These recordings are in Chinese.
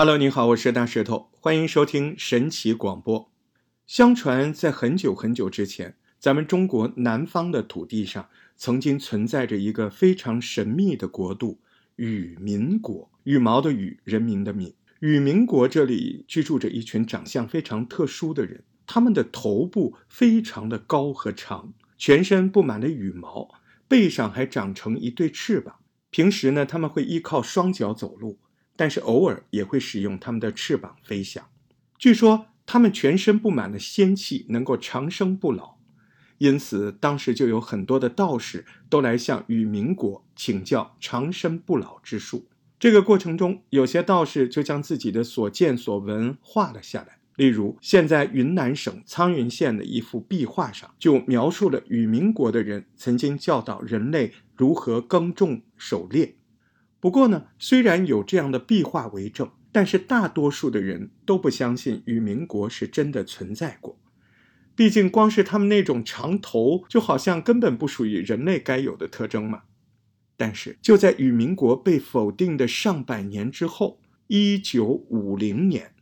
Hello，你好，我是大石头，欢迎收听神奇广播。相传在很久很久之前，咱们中国南方的土地上曾经存在着一个非常神秘的国度——羽民国。羽毛的羽，人民的民。羽民国这里居住着一群长相非常特殊的人，他们的头部非常的高和长，全身布满了羽毛，背上还长成一对翅膀。平时呢，他们会依靠双脚走路。但是偶尔也会使用它们的翅膀飞翔。据说它们全身布满了仙气，能够长生不老，因此当时就有很多的道士都来向羽民国请教长生不老之术。这个过程中，有些道士就将自己的所见所闻画了下来。例如，现在云南省苍云县的一幅壁画上，就描述了羽民国的人曾经教导人类如何耕种、狩猎。不过呢，虽然有这样的壁画为证，但是大多数的人都不相信羽民国是真的存在过。毕竟，光是他们那种长头，就好像根本不属于人类该有的特征嘛。但是，就在羽民国被否定的上百年之后，一九五零年，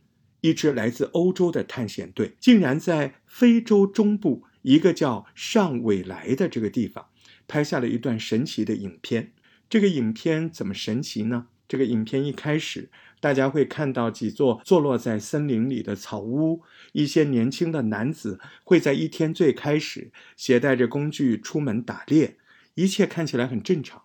一支来自欧洲的探险队竟然在非洲中部一个叫上尾来的这个地方，拍下了一段神奇的影片。这个影片怎么神奇呢？这个影片一开始，大家会看到几座坐落在森林里的草屋，一些年轻的男子会在一天最开始携带着工具出门打猎，一切看起来很正常。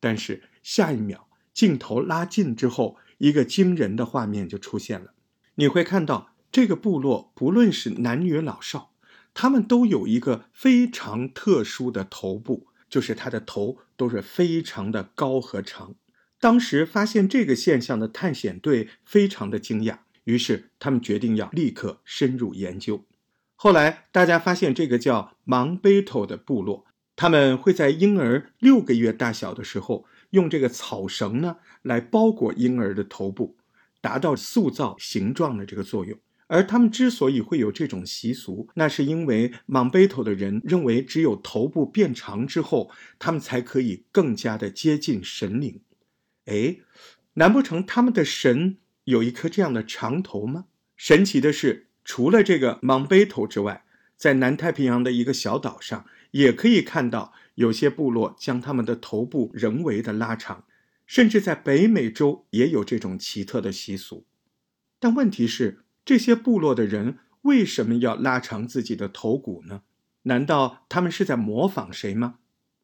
但是下一秒，镜头拉近之后，一个惊人的画面就出现了。你会看到这个部落，不论是男女老少，他们都有一个非常特殊的头部。就是他的头都是非常的高和长。当时发现这个现象的探险队非常的惊讶，于是他们决定要立刻深入研究。后来大家发现这个叫芒贝头的部落，他们会在婴儿六个月大小的时候，用这个草绳呢来包裹婴儿的头部，达到塑造形状的这个作用。而他们之所以会有这种习俗，那是因为莽贝头的人认为，只有头部变长之后，他们才可以更加的接近神灵。哎，难不成他们的神有一颗这样的长头吗？神奇的是，除了这个莽贝头之外，在南太平洋的一个小岛上，也可以看到有些部落将他们的头部人为的拉长，甚至在北美洲也有这种奇特的习俗。但问题是。这些部落的人为什么要拉长自己的头骨呢？难道他们是在模仿谁吗？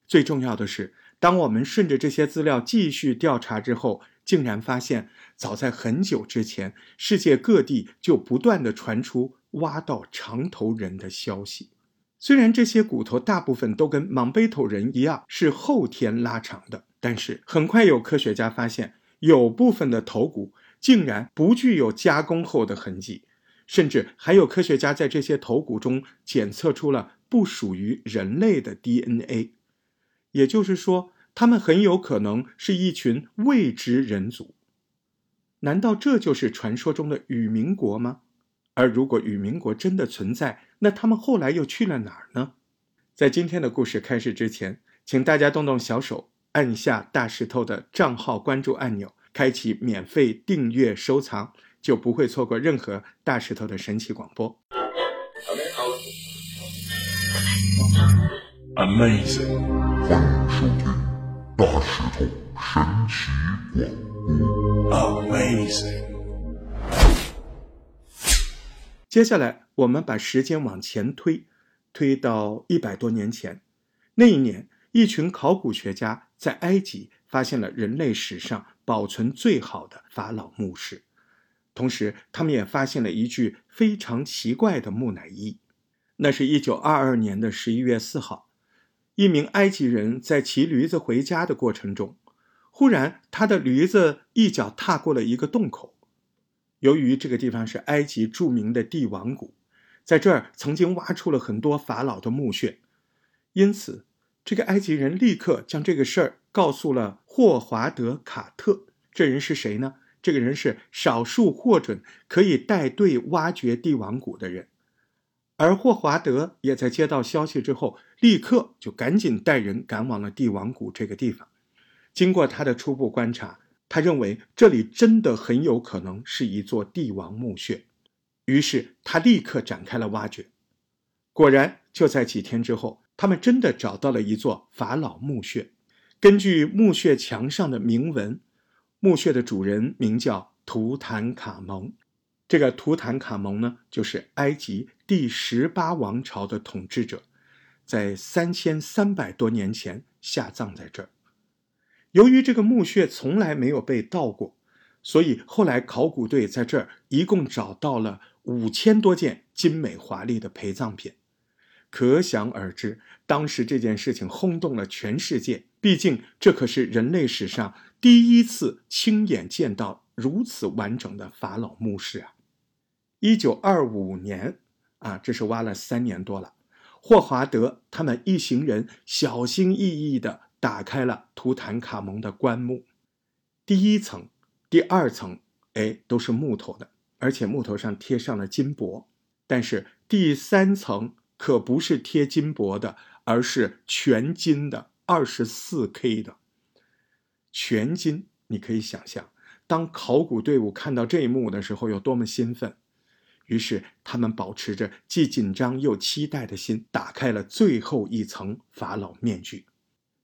最重要的是，当我们顺着这些资料继续调查之后，竟然发现，早在很久之前，世界各地就不断的传出挖到长头人的消息。虽然这些骨头大部分都跟莽贝头人一样是后天拉长的，但是很快有科学家发现，有部分的头骨。竟然不具有加工后的痕迹，甚至还有科学家在这些头骨中检测出了不属于人类的 DNA，也就是说，他们很有可能是一群未知人族。难道这就是传说中的羽民国吗？而如果羽民国真的存在，那他们后来又去了哪儿呢？在今天的故事开始之前，请大家动动小手，按下大石头的账号关注按钮。开启免费订阅收藏，就不会错过任何大石头的神奇广播。Amazing，欢迎收听大石头神奇广播。Amazing。接下来，我们把时间往前推，推到一百多年前。那一年，一群考古学家在埃及发现了人类史上。保存最好的法老墓室，同时他们也发现了一具非常奇怪的木乃伊。那是一九二二年的十一月四号，一名埃及人在骑驴子回家的过程中，忽然他的驴子一脚踏过了一个洞口。由于这个地方是埃及著名的帝王谷，在这儿曾经挖出了很多法老的墓穴，因此这个埃及人立刻将这个事儿告诉了。霍华德·卡特这人是谁呢？这个人是少数获准可以带队挖掘帝王谷的人，而霍华德也在接到消息之后，立刻就赶紧带人赶往了帝王谷这个地方。经过他的初步观察，他认为这里真的很有可能是一座帝王墓穴，于是他立刻展开了挖掘。果然，就在几天之后，他们真的找到了一座法老墓穴。根据墓穴墙上的铭文，墓穴的主人名叫图坦卡蒙。这个图坦卡蒙呢，就是埃及第十八王朝的统治者，在三千三百多年前下葬在这儿。由于这个墓穴从来没有被盗过，所以后来考古队在这儿一共找到了五千多件精美华丽的陪葬品。可想而知，当时这件事情轰动了全世界。毕竟，这可是人类史上第一次亲眼见到如此完整的法老墓室啊！一九二五年，啊，这是挖了三年多了。霍华德他们一行人小心翼翼的。打开了图坦卡蒙的棺木，第一层、第二层，哎，都是木头的，而且木头上贴上了金箔。但是第三层可不是贴金箔的，而是全金的，二十四 K 的全金。你可以想象，当考古队伍看到这一幕的时候有多么兴奋。于是他们保持着既紧张又期待的心，打开了最后一层法老面具。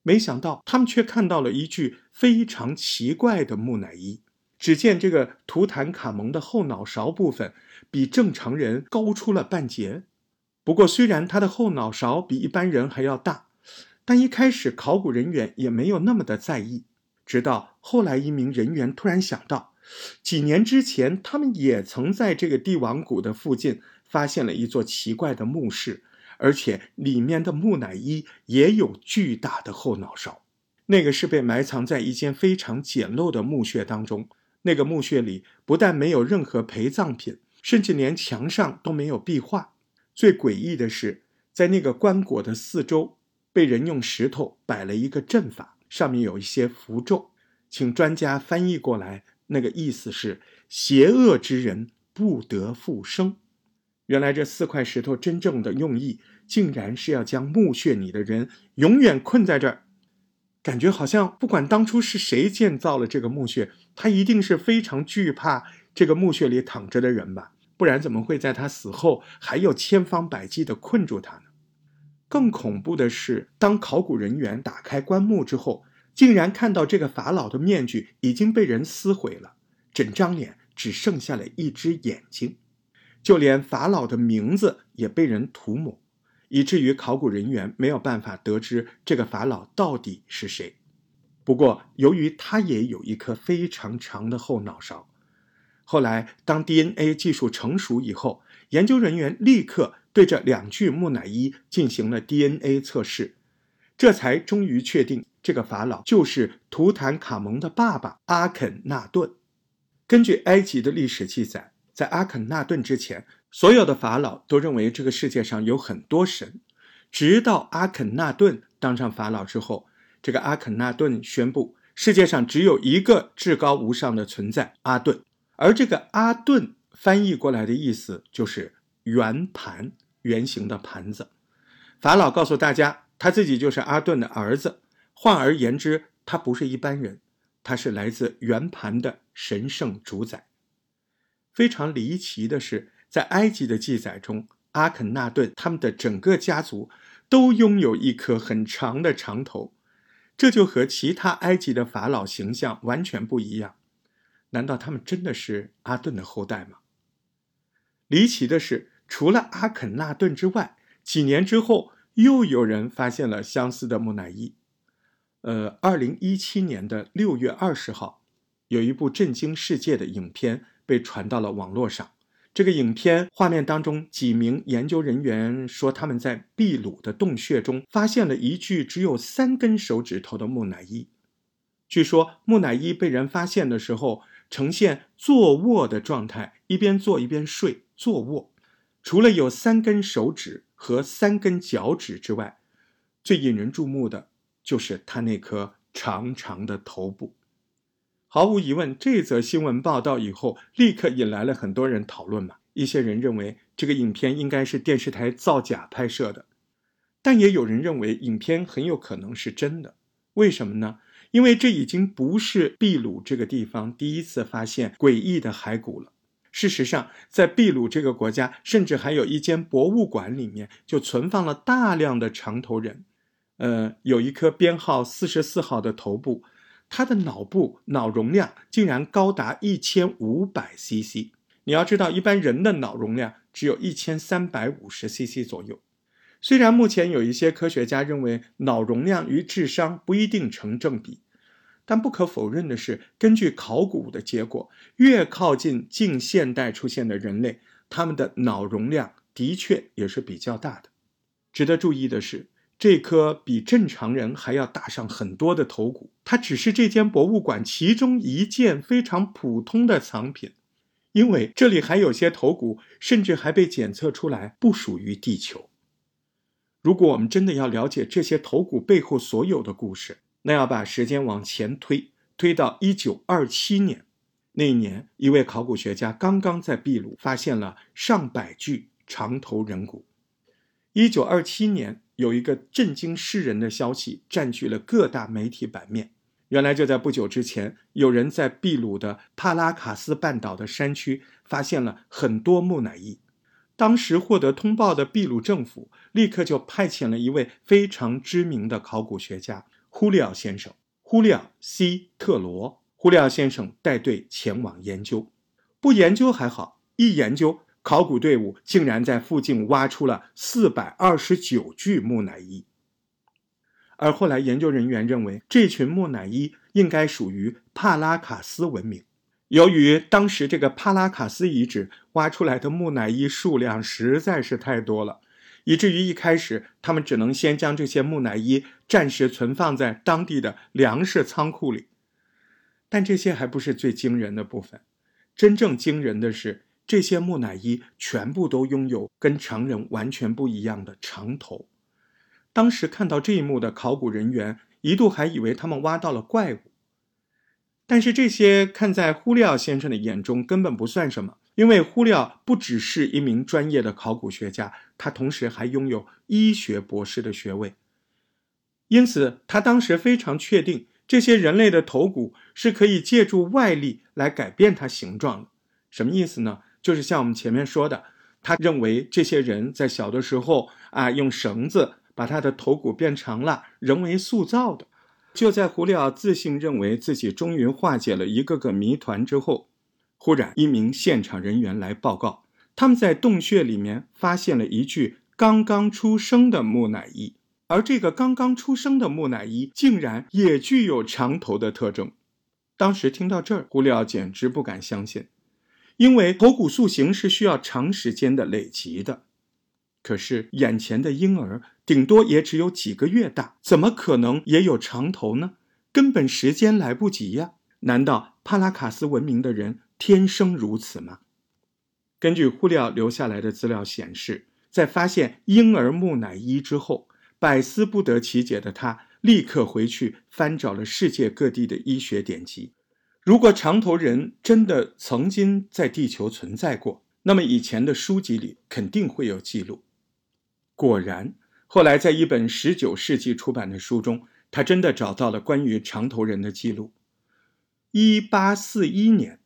没想到，他们却看到了一具非常奇怪的木乃伊。只见这个图坦卡蒙的后脑勺部分比正常人高出了半截。不过，虽然他的后脑勺比一般人还要大，但一开始考古人员也没有那么的在意。直到后来，一名人员突然想到，几年之前他们也曾在这个帝王谷的附近发现了一座奇怪的墓室。而且里面的木乃伊也有巨大的后脑勺，那个是被埋藏在一间非常简陋的墓穴当中。那个墓穴里不但没有任何陪葬品，甚至连墙上都没有壁画。最诡异的是，在那个棺椁的四周，被人用石头摆了一个阵法，上面有一些符咒。请专家翻译过来，那个意思是：邪恶之人不得复生。原来这四块石头真正的用意，竟然是要将墓穴里的人永远困在这儿。感觉好像不管当初是谁建造了这个墓穴，他一定是非常惧怕这个墓穴里躺着的人吧？不然怎么会在他死后还有千方百计的困住他呢？更恐怖的是，当考古人员打开棺木之后，竟然看到这个法老的面具已经被人撕毁了，整张脸只剩下了一只眼睛。就连法老的名字也被人涂抹，以至于考古人员没有办法得知这个法老到底是谁。不过，由于他也有一颗非常长的后脑勺，后来当 DNA 技术成熟以后，研究人员立刻对这两具木乃伊进行了 DNA 测试，这才终于确定这个法老就是图坦卡蒙的爸爸阿肯纳顿。根据埃及的历史记载。在阿肯纳顿之前，所有的法老都认为这个世界上有很多神。直到阿肯纳顿当上法老之后，这个阿肯纳顿宣布世界上只有一个至高无上的存在——阿顿。而这个阿顿翻译过来的意思就是圆盘、圆形的盘子。法老告诉大家，他自己就是阿顿的儿子。换而言之，他不是一般人，他是来自圆盘的神圣主宰。非常离奇的是，在埃及的记载中，阿肯纳顿他们的整个家族都拥有一颗很长的长头，这就和其他埃及的法老形象完全不一样。难道他们真的是阿顿的后代吗？离奇的是，除了阿肯纳顿之外，几年之后又有人发现了相似的木乃伊。呃，二零一七年的六月二十号，有一部震惊世界的影片。被传到了网络上。这个影片画面当中，几名研究人员说，他们在秘鲁的洞穴中发现了一具只有三根手指头的木乃伊。据说，木乃伊被人发现的时候，呈现坐卧的状态，一边坐一边睡。坐卧，除了有三根手指和三根脚趾之外，最引人注目的就是他那颗长长的头部。毫无疑问，这则新闻报道以后，立刻引来了很多人讨论嘛。一些人认为这个影片应该是电视台造假拍摄的，但也有人认为影片很有可能是真的。为什么呢？因为这已经不是秘鲁这个地方第一次发现诡异的骸骨了。事实上，在秘鲁这个国家，甚至还有一间博物馆里面就存放了大量的长头人。呃，有一颗编号四十四号的头部，它的脑部脑容量竟然高达一千五百 CC。你要知道，一般人的脑容量只有一千三百五十 CC 左右。虽然目前有一些科学家认为脑容量与智商不一定成正比。但不可否认的是，根据考古的结果，越靠近近现代出现的人类，他们的脑容量的确也是比较大的。值得注意的是，这颗比正常人还要大上很多的头骨，它只是这间博物馆其中一件非常普通的藏品，因为这里还有些头骨，甚至还被检测出来不属于地球。如果我们真的要了解这些头骨背后所有的故事，那要把时间往前推，推到一九二七年，那一年，一位考古学家刚刚在秘鲁发现了上百具长头人骨。一九二七年，有一个震惊世人的消息占据了各大媒体版面。原来就在不久之前，有人在秘鲁的帕拉卡斯半岛的山区发现了很多木乃伊。当时获得通报的秘鲁政府立刻就派遣了一位非常知名的考古学家。胡里奥先生，胡里奥西特罗，胡里奥先生带队前往研究。不研究还好，一研究，考古队伍竟然在附近挖出了四百二十九具木乃伊。而后来研究人员认为，这群木乃伊应该属于帕拉卡斯文明。由于当时这个帕拉卡斯遗址挖出来的木乃伊数量实在是太多了。以至于一开始，他们只能先将这些木乃伊暂时存放在当地的粮食仓库里。但这些还不是最惊人的部分，真正惊人的是，这些木乃伊全部都拥有跟常人完全不一样的长头。当时看到这一幕的考古人员一度还以为他们挖到了怪物，但是这些看在忽利奥先生的眼中根本不算什么。因为胡里奥不只是一名专业的考古学家，他同时还拥有医学博士的学位，因此他当时非常确定这些人类的头骨是可以借助外力来改变它形状的。什么意思呢？就是像我们前面说的，他认为这些人在小的时候啊，用绳子把他的头骨变长了，人为塑造的。就在胡里奥自信认为自己终于化解了一个个谜团之后。忽然，一名现场人员来报告，他们在洞穴里面发现了一具刚刚出生的木乃伊，而这个刚刚出生的木乃伊竟然也具有长头的特征。当时听到这儿，胡里奥简直不敢相信，因为头骨塑形是需要长时间的累积的。可是眼前的婴儿顶多也只有几个月大，怎么可能也有长头呢？根本时间来不及呀！难道帕拉卡斯文明的人？天生如此吗？根据胡里奥留下来的资料显示，在发现婴儿木乃伊之后，百思不得其解的他立刻回去翻找了世界各地的医学典籍。如果长头人真的曾经在地球存在过，那么以前的书籍里肯定会有记录。果然，后来在一本19世纪出版的书中，他真的找到了关于长头人的记录。1841年。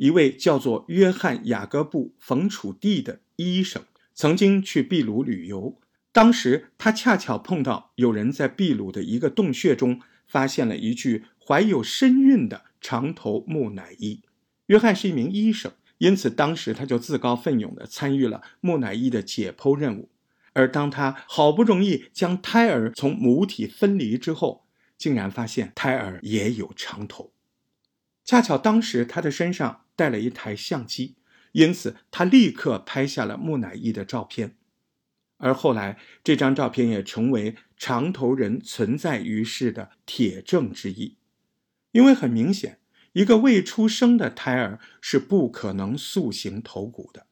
一位叫做约翰·雅各布·冯楚蒂的医生曾经去秘鲁旅游，当时他恰巧碰到有人在秘鲁的一个洞穴中发现了一具怀有身孕的长头木乃伊。约翰是一名医生，因此当时他就自告奋勇地参与了木乃伊的解剖任务。而当他好不容易将胎儿从母体分离之后，竟然发现胎儿也有长头。恰巧当时他的身上。带了一台相机，因此他立刻拍下了木乃伊的照片，而后来这张照片也成为长头人存在于世的铁证之一。因为很明显，一个未出生的胎儿是不可能塑形头骨的。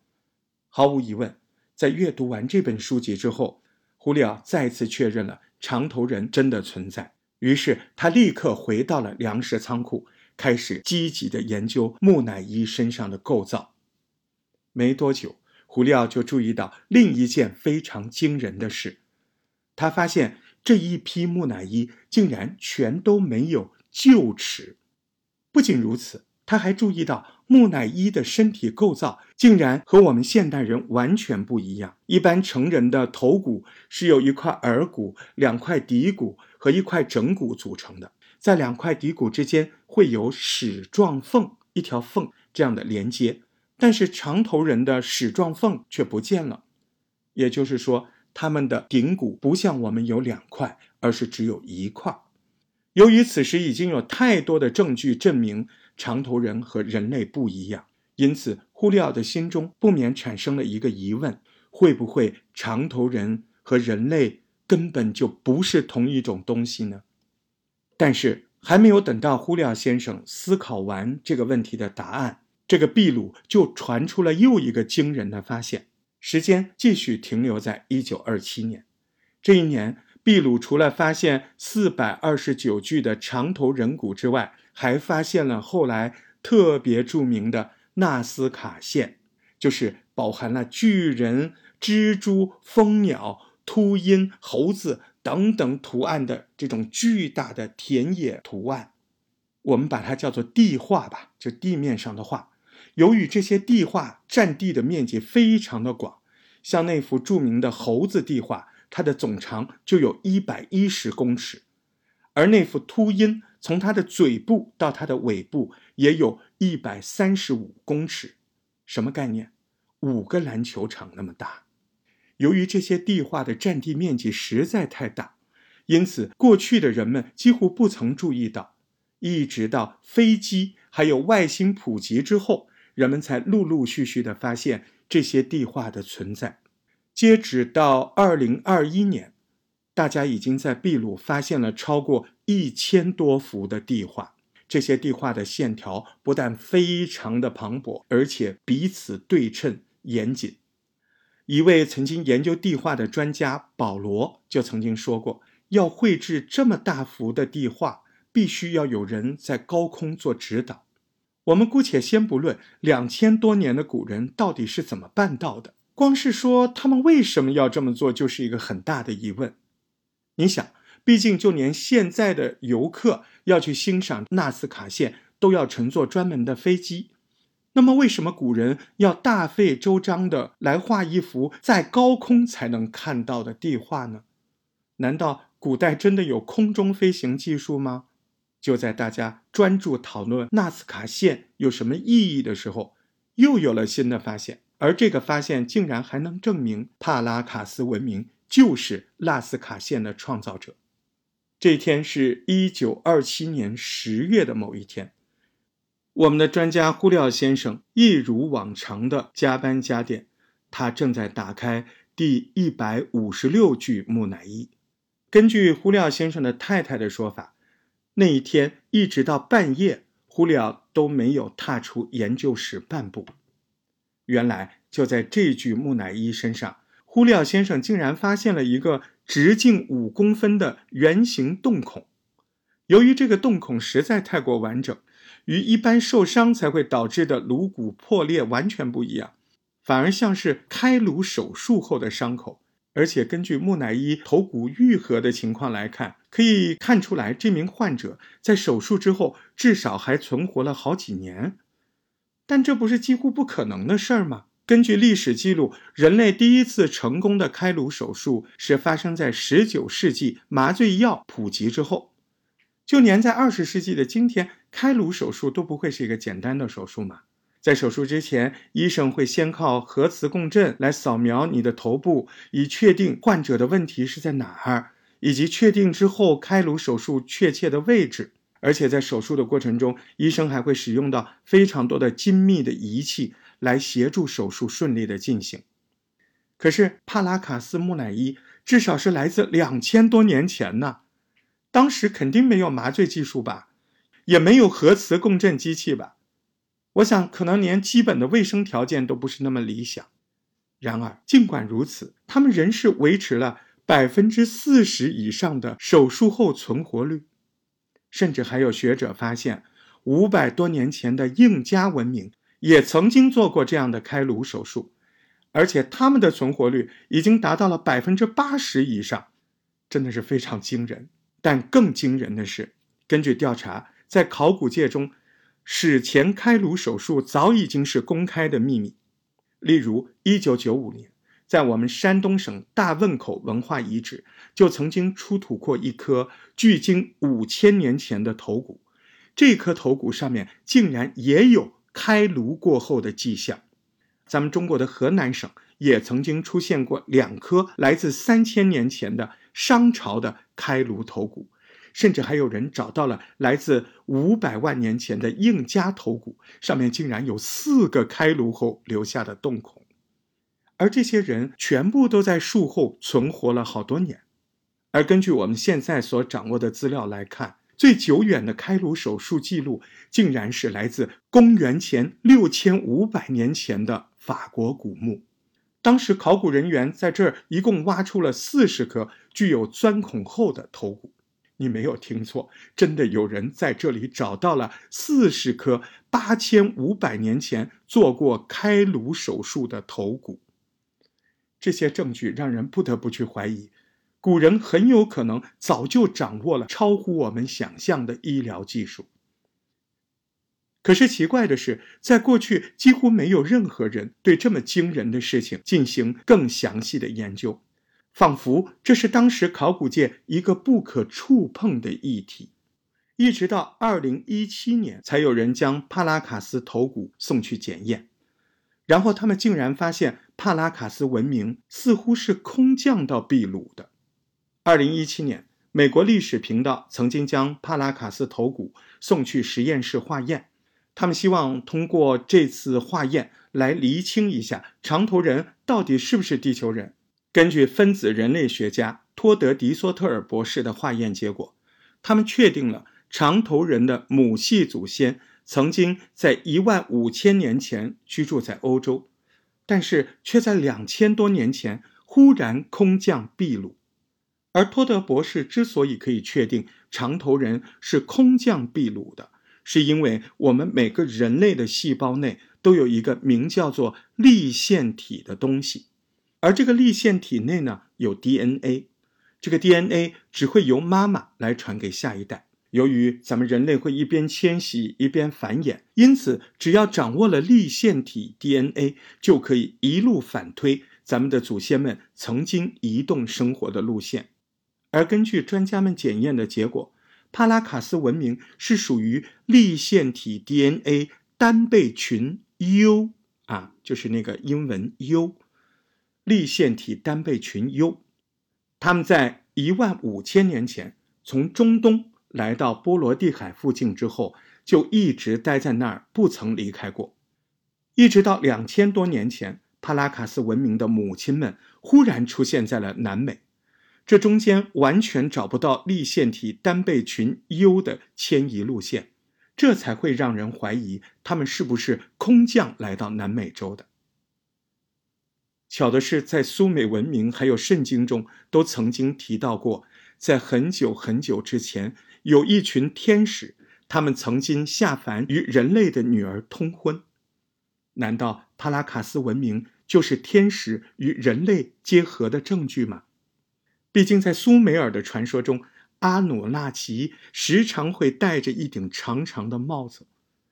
毫无疑问，在阅读完这本书籍之后，胡里奥再次确认了长头人真的存在。于是他立刻回到了粮食仓库。开始积极的研究木乃伊身上的构造，没多久，胡利奥就注意到另一件非常惊人的事，他发现这一批木乃伊竟然全都没有臼齿。不仅如此，他还注意到木乃伊的身体构造竟然和我们现代人完全不一样。一般成人的头骨是由一块耳骨、两块骶骨和一块枕骨组成的，在两块骶骨之间会有矢状缝，一条缝这样的连接。但是长头人的矢状缝却不见了，也就是说，他们的顶骨不像我们有两块，而是只有一块。由于此时已经有太多的证据证明长头人和人类不一样，因此呼利奥的心中不免产生了一个疑问：会不会长头人和人类根本就不是同一种东西呢？但是还没有等到呼利奥先生思考完这个问题的答案。这个秘鲁就传出了又一个惊人的发现。时间继续停留在一九二七年，这一年，秘鲁除了发现四百二十九具的长头人骨之外，还发现了后来特别著名的纳斯卡线，就是饱含了巨人、蜘蛛、蜂鸟、秃鹰、猴子等等图案的这种巨大的田野图案。我们把它叫做地画吧，就地面上的画。由于这些地画占地的面积非常的广，像那幅著名的猴子地画，它的总长就有一百一十公尺，而那幅秃鹰从它的嘴部到它的尾部也有一百三十五公尺，什么概念？五个篮球场那么大。由于这些地画的占地面积实在太大，因此过去的人们几乎不曾注意到，一直到飞机还有外星普及之后。人们才陆陆续续的发现这些地画的存在。截止到二零二一年，大家已经在秘鲁发现了超过一千多幅的地画。这些地画的线条不但非常的磅礴，而且彼此对称严谨。一位曾经研究地画的专家保罗就曾经说过：“要绘制这么大幅的地画，必须要有人在高空做指导。”我们姑且先不论两千多年的古人到底是怎么办到的，光是说他们为什么要这么做，就是一个很大的疑问。你想，毕竟就连现在的游客要去欣赏纳斯卡线，都要乘坐专门的飞机，那么为什么古人要大费周章的来画一幅在高空才能看到的地画呢？难道古代真的有空中飞行技术吗？就在大家专注讨论纳斯卡线有什么意义的时候，又有了新的发现，而这个发现竟然还能证明帕拉卡斯文明就是纳斯卡线的创造者。这天是一九二七年十月的某一天，我们的专家呼利奥先生一如往常的加班加点，他正在打开第一百五十六具木乃伊。根据呼利奥先生的太太的说法。那一天一直到半夜，胡廖都没有踏出研究室半步。原来就在这具木乃伊身上，胡里奥先生竟然发现了一个直径五公分的圆形洞孔。由于这个洞孔实在太过完整，与一般受伤才会导致的颅骨破裂完全不一样，反而像是开颅手术后的伤口。而且根据木乃伊头骨愈合的情况来看，可以看出来这名患者在手术之后至少还存活了好几年。但这不是几乎不可能的事儿吗？根据历史记录，人类第一次成功的开颅手术是发生在19世纪麻醉药普及之后。就连在20世纪的今天，开颅手术都不会是一个简单的手术嘛。在手术之前，医生会先靠核磁共振来扫描你的头部，以确定患者的问题是在哪儿，以及确定之后开颅手术确切的位置。而且在手术的过程中，医生还会使用到非常多的精密的仪器来协助手术顺利的进行。可是帕拉卡斯木乃伊至少是来自两千多年前呢，当时肯定没有麻醉技术吧，也没有核磁共振机器吧。我想，可能连基本的卫生条件都不是那么理想。然而，尽管如此，他们仍是维持了百分之四十以上的手术后存活率。甚至还有学者发现，五百多年前的印加文明也曾经做过这样的开颅手术，而且他们的存活率已经达到了百分之八十以上，真的是非常惊人。但更惊人的是，根据调查，在考古界中，史前开颅手术早已经是公开的秘密。例如，1995年，在我们山东省大汶口文化遗址，就曾经出土过一颗距今五千年前的头骨，这颗头骨上面竟然也有开颅过后的迹象。咱们中国的河南省也曾经出现过两颗来自三千年前的商朝的开颅头骨。甚至还有人找到了来自五百万年前的印加头骨，上面竟然有四个开颅后留下的洞孔，而这些人全部都在术后存活了好多年。而根据我们现在所掌握的资料来看，最久远的开颅手术记录竟然是来自公元前六千五百年前的法国古墓。当时考古人员在这儿一共挖出了四十颗具有钻孔后的头骨。你没有听错，真的有人在这里找到了四十颗八千五百年前做过开颅手术的头骨。这些证据让人不得不去怀疑，古人很有可能早就掌握了超乎我们想象的医疗技术。可是奇怪的是，在过去几乎没有任何人对这么惊人的事情进行更详细的研究。仿佛这是当时考古界一个不可触碰的议题，一直到二零一七年，才有人将帕拉卡斯头骨送去检验，然后他们竟然发现帕拉卡斯文明似乎是空降到秘鲁的。二零一七年，美国历史频道曾经将帕拉卡斯头骨送去实验室化验，他们希望通过这次化验来厘清一下长头人到底是不是地球人。根据分子人类学家托德·迪索特尔博士的化验结果，他们确定了长头人的母系祖先曾经在一万五千年前居住在欧洲，但是却在两千多年前忽然空降秘鲁。而托德博士之所以可以确定长头人是空降秘鲁的，是因为我们每个人类的细胞内都有一个名叫做立线体的东西。而这个立线体内呢有 DNA，这个 DNA 只会由妈妈来传给下一代。由于咱们人类会一边迁徙一边繁衍，因此只要掌握了立线体 DNA，就可以一路反推咱们的祖先们曾经移动生活的路线。而根据专家们检验的结果，帕拉卡斯文明是属于立线体 DNA 单倍群 U 啊，就是那个英文 U。立线体单倍群 U，他们在一万五千年前从中东来到波罗的海附近之后，就一直待在那儿，不曾离开过。一直到两千多年前，帕拉卡斯文明的母亲们忽然出现在了南美，这中间完全找不到立线体单倍群 U 的迁移路线，这才会让人怀疑他们是不是空降来到南美洲的。巧的是，在苏美文明还有圣经中，都曾经提到过，在很久很久之前，有一群天使，他们曾经下凡与人类的女儿通婚。难道帕拉卡斯文明就是天使与人类结合的证据吗？毕竟，在苏美尔的传说中，阿努纳奇时常会戴着一顶长长的帽子，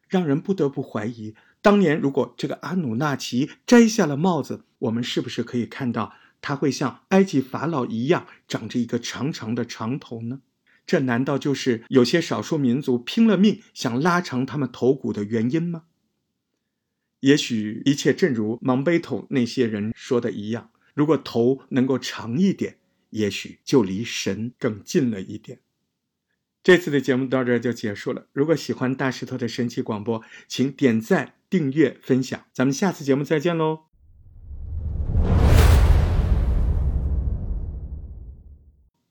让人不得不怀疑。当年，如果这个阿努纳奇摘下了帽子，我们是不是可以看到他会像埃及法老一样长着一个长长的长头呢？这难道就是有些少数民族拼了命想拉长他们头骨的原因吗？也许一切正如芒贝头那些人说的一样，如果头能够长一点，也许就离神更近了一点。这次的节目到这儿就结束了。如果喜欢大石头的神奇广播，请点赞、订阅、分享。咱们下次节目再见喽！